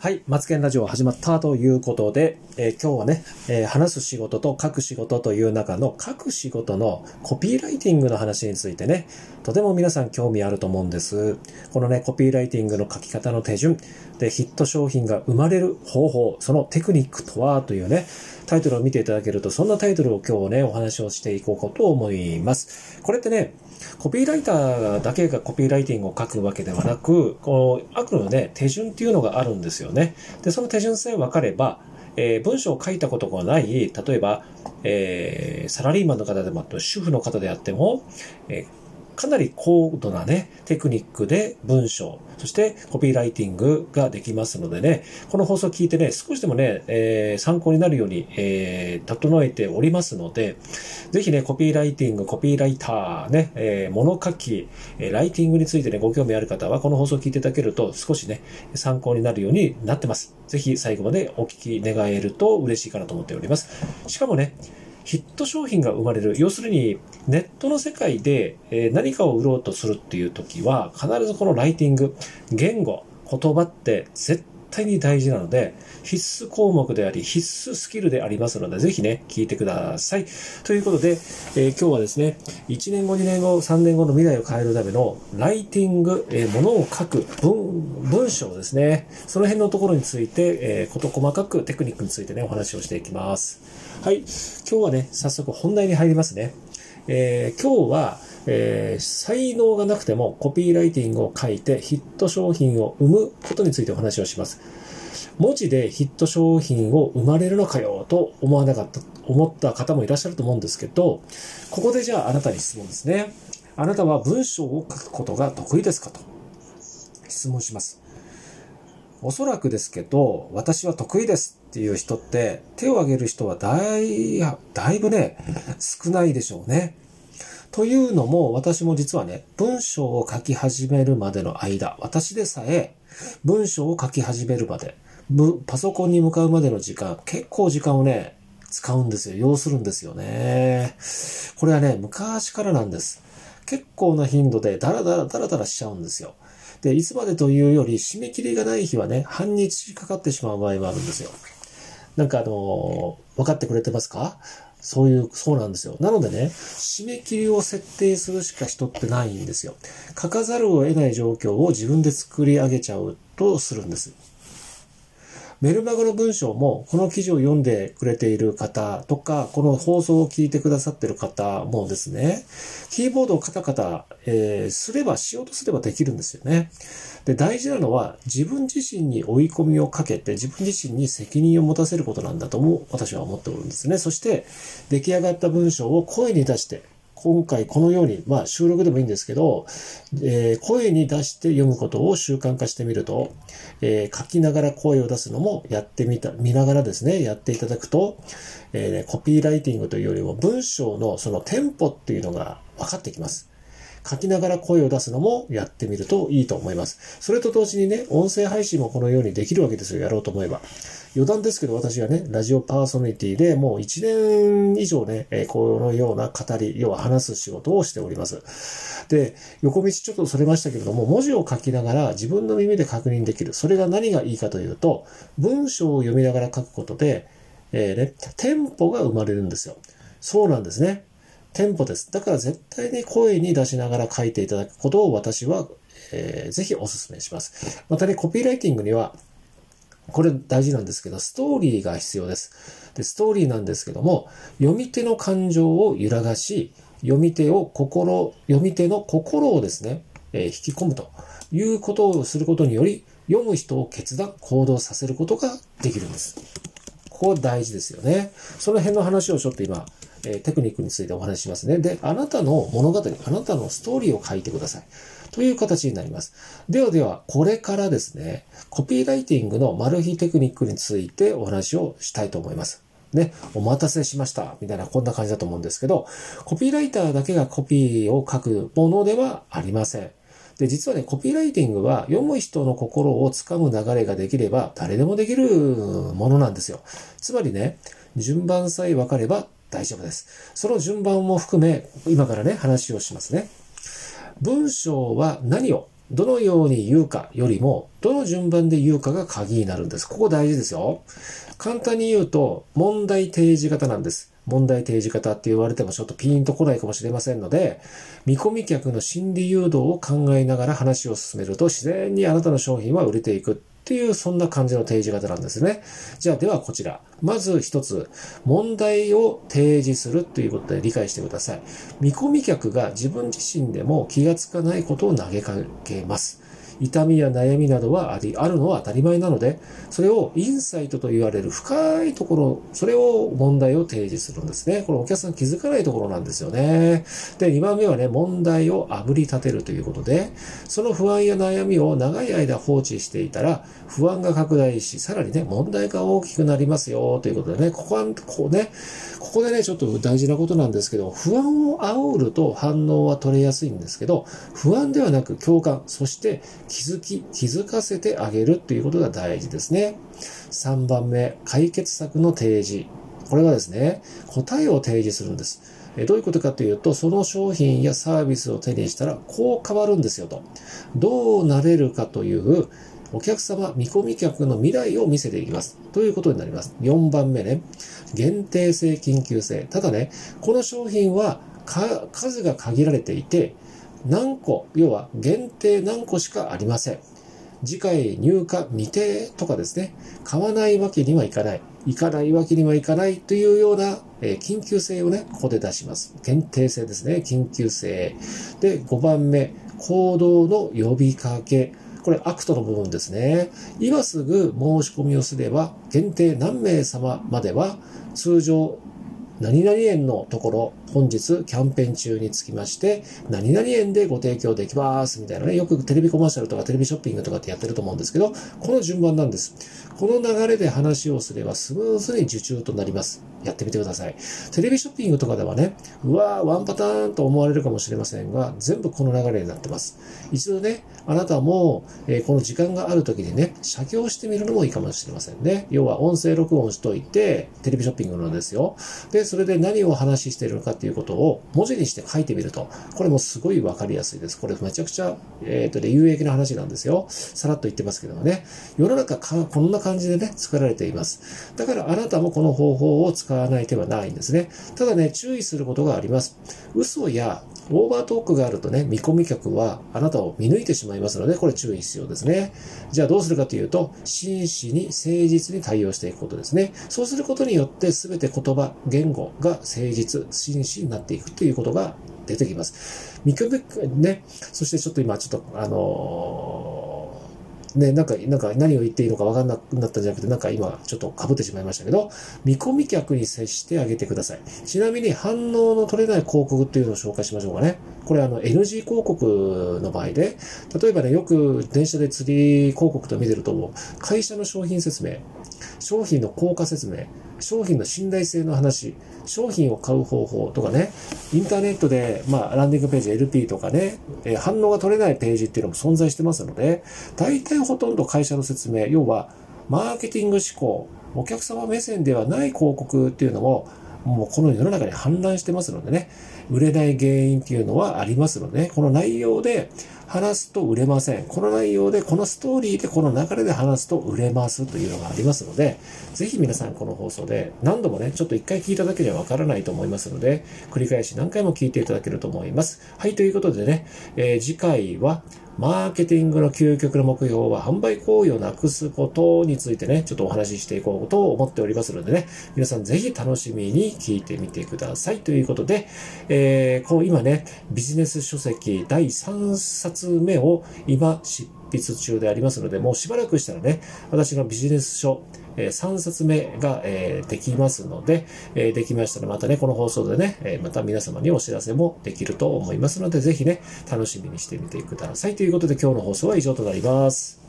はい、マツケンラジオ始まったということで、えー、今日はね、えー、話す仕事と書く仕事という中の書く仕事のコピーライティングの話についてね、とても皆さん興味あると思うんです。このね、コピーライティングの書き方の手順でヒット商品が生まれる方法、そのテクニックとはというね、タイトルを見ていただけると、そんなタイトルを今日ね、お話をしていこうかと思います。これってね、コピーライターだけがコピーライティングを書くわけではなく、この、悪のね、手順っていうのがあるんですよね。で、その手順さえ分かれば、えー、文章を書いたことがない、例えば、えー、サラリーマンの方でも主婦の方であっても、えーかなり高度なね、テクニックで文章、そしてコピーライティングができますのでね、この放送を聞いてね、少しでもね、えー、参考になるように、えー、整えておりますので、ぜひね、コピーライティング、コピーライターね、えー、物書き、えライティングについてね、ご興味ある方は、この放送を聞いていただけると、少しね、参考になるようになってます。ぜひ最後までお聞き願えると嬉しいかなと思っております。しかもね、ヒット商品が生まれる。要するに、ネットの世界で何かを売ろうとするっていう時は、必ずこのライティング、言語、言葉って絶対に大事なので、必須項目であり、必須スキルでありますので、ぜひね、聞いてください。ということで、えー、今日はですね、1年後、2年後、3年後の未来を変えるための、ライティング、えー、ものを書く文、文章ですね。その辺のところについて、えー、こと細かくテクニックについてね、お話をしていきます。はい。今日はね、早速本題に入りますね。えー、今日は、えー、才能がなくてもコピーライティングを書いてヒット商品を生むことについてお話をします。文字でヒット商品を生まれるのかよと思わなかった、思った方もいらっしゃると思うんですけど、ここでじゃああなたに質問ですね。あなたは文章を書くことが得意ですかと質問します。おそらくですけど、私は得意ですっていう人って手を挙げる人はだい、だいぶね、少ないでしょうね。というのも、私も実はね、文章を書き始めるまでの間、私でさえ、文章を書き始めるまで、パソコンに向かうまでの時間、結構時間をね、使うんですよ。要するんですよね。これはね、昔からなんです。結構な頻度でダラダラダラダラしちゃうんですよ。で、いつまでというより、締め切りがない日はね、半日かかってしまう場合もあるんですよ。なんかあのー、分かってくれてますか？そういう、そうなんですよ。なのでね、締め切りを設定するしか人ってないんですよ。書かざるを得ない状況を自分で作り上げちゃうとするんです。メルマガの文章も、この記事を読んでくれている方とか、この放送を聞いてくださっている方もですね、キーボードをカタカタ、えー、すれば、しようとすればできるんですよね。で、大事なのは、自分自身に追い込みをかけて、自分自身に責任を持たせることなんだとも、私は思っておるんですね。そして、出来上がった文章を声に出して、今回このように、まあ収録でもいいんですけど、えー、声に出して読むことを習慣化してみると、えー、書きながら声を出すのもやってみた、見ながらですね、やっていただくと、えー、コピーライティングというよりも文章のそのテンポっていうのが分かってきます。書きながら声を出すのもやってみるといいと思います。それと同時にね、音声配信もこのようにできるわけですよ、やろうと思えば。余談ですけど、私はね、ラジオパーソナリティでもう1年以上ね、えこのような語り、要は話す仕事をしております。で、横道ちょっとそれましたけれども、文字を書きながら自分の耳で確認できる。それが何がいいかというと、文章を読みながら書くことで、えー、ね、テンポが生まれるんですよ。そうなんですね。テンポです。だから絶対に声に出しながら書いていただくことを私は、えー、ぜひお勧めします。またね、コピーライティングには、これ大事なんですけど、ストーリーが必要です。で、ストーリーなんですけども、読み手の感情を揺らがし、読み手を心、読み手の心をですね、えー、引き込むということをすることにより、読む人を決断、行動させることができるんです。ここ大事ですよね。その辺の話をちょっと今、え、テクニックについてお話ししますね。で、あなたの物語、あなたのストーリーを書いてください。という形になります。ではでは、これからですね、コピーライティングのマル秘テクニックについてお話をしたいと思います。ね、お待たせしました。みたいな、こんな感じだと思うんですけど、コピーライターだけがコピーを書くものではありません。で、実はね、コピーライティングは読む人の心をつかむ流れができれば誰でもできるものなんですよ。つまりね、順番さえ分かれば大丈夫です。その順番も含め、今からね、話をしますね。文章は何をどのように言うかよりも、どの順番で言うかが鍵になるんです。ここ大事ですよ。簡単に言うと、問題提示型なんです。問題提示型って言われてもちょっとピンと来ないかもしれませんので、見込み客の心理誘導を考えながら話を進めると自然にあなたの商品は売れていくっていう、そんな感じの提示型なんですね。じゃあ、ではこちら。まず一つ、問題を提示するということで理解してください。見込み客が自分自身でも気がつかないことを投げかけます。痛みや悩みなどはあり、あるのは当たり前なので、それをインサイトと言われる深いところ、それを問題を提示するんですね。これお客さん気づかないところなんですよね。で、2番目はね、問題を炙り立てるということで、その不安や悩みを長い間放置していたら、不安が拡大し、さらにね、問題が大きくなりますよ、ということでね、ここは、こうね、ここでね、ちょっと大事なことなんですけど、不安を煽ると反応は取れやすいんですけど、不安ではなく共感、そして気づき、気づかせてあげるっていうことが大事ですね。3番目、解決策の提示。これはですね、答えを提示するんです。どういうことかというと、その商品やサービスを手にしたら、こう変わるんですよと。どうなれるかという、お客様、見込み客の未来を見せていきます。ということになります。4番目ね。限定性、緊急性。ただね、この商品は数が限られていて、何個、要は限定何個しかありません。次回入荷未定とかですね、買わないわけにはいかない、行かないわけにはいかないというような、え、緊急性をね、ここで出します。限定性ですね、緊急性。で、5番目、行動の呼びかけ。これアクトの部分ですね。今すぐ申し込みをすれば、限定何名様までは通常何々円のところ、本日キャンペーン中につきまして、何々円でご提供できます、みたいなね、よくテレビコマーシャルとかテレビショッピングとかってやってると思うんですけど、この順番なんです。この流れで話をすればスムーズに受注となります。やってみてください。テレビショッピングとかではね、うわー、ワンパターンと思われるかもしれませんが、全部この流れになってます。一度ね、あなたも、えー、この時間がある時にね、写経してみるのもいいかもしれませんね。要は音声録音しといて、テレビショッピングのですよ。で、それで何を話しているのかっていうことを文字にして書いてみると、これもすごいわかりやすいです。これめちゃくちゃ、えっ、ー、とね、有益な話なんですよ。さらっと言ってますけどもね。世の中か、こんな感じでね、作られています。だからあなたもこの方法を使わない手はないんですね。ただね、注意することがあります。嘘やオーバートークがあるとね、見込み客はあなたを見抜いてしまいますので、これ注意必要ですね。じゃあどうするかというと、真摯に誠実に対応していくことですね。そうすることによって全て言葉、言語が誠実、真摯になっていくということが出てきます。見込み、ね、そしてちょっと今ちょっとあのーね、なんか、なんか何を言っていいのか分かんなくなったんじゃなくて、なんか今ちょっと被ってしまいましたけど、見込み客に接してあげてください。ちなみに反応の取れない広告っていうのを紹介しましょうかね。これあの NG 広告の場合で、例えばね、よく電車で釣り広告と見てると思う、会社の商品説明、商品の効果説明、商品の信頼性の話、商品を買う方法とかね、インターネットで、まあ、ランディングページ LP とかね、えー、反応が取れないページっていうのも存在してますので、大体ほとんど会社の説明、要は、マーケティング思考、お客様目線ではない広告っていうのも、もうこの世の中に氾濫してますのでね、売れない原因っていうのはありますので、この内容で話すと売れません。この内容で、このストーリーで、この流れで話すと売れますというのがありますので、ぜひ皆さんこの放送で何度もね、ちょっと一回聞いただけではわからないと思いますので、繰り返し何回も聞いていただけると思います。はい、ということでね、えー、次回は、マーケティングの究極の目標は販売行為をなくすことについてね、ちょっとお話ししていこうと思っておりますのでね、皆さんぜひ楽しみに聞いてみてください。ということで、えー、こう今ね、ビジネス書籍第3冊目を今執筆中でありますので、もうしばらくしたらね、私のビジネス書、え3冊目が、えできますので、えできましたらまたね、この放送でね、えまた皆様にお知らせもできると思いますので、ぜひね、楽しみにしてみてください。ということで今日の放送は以上となります。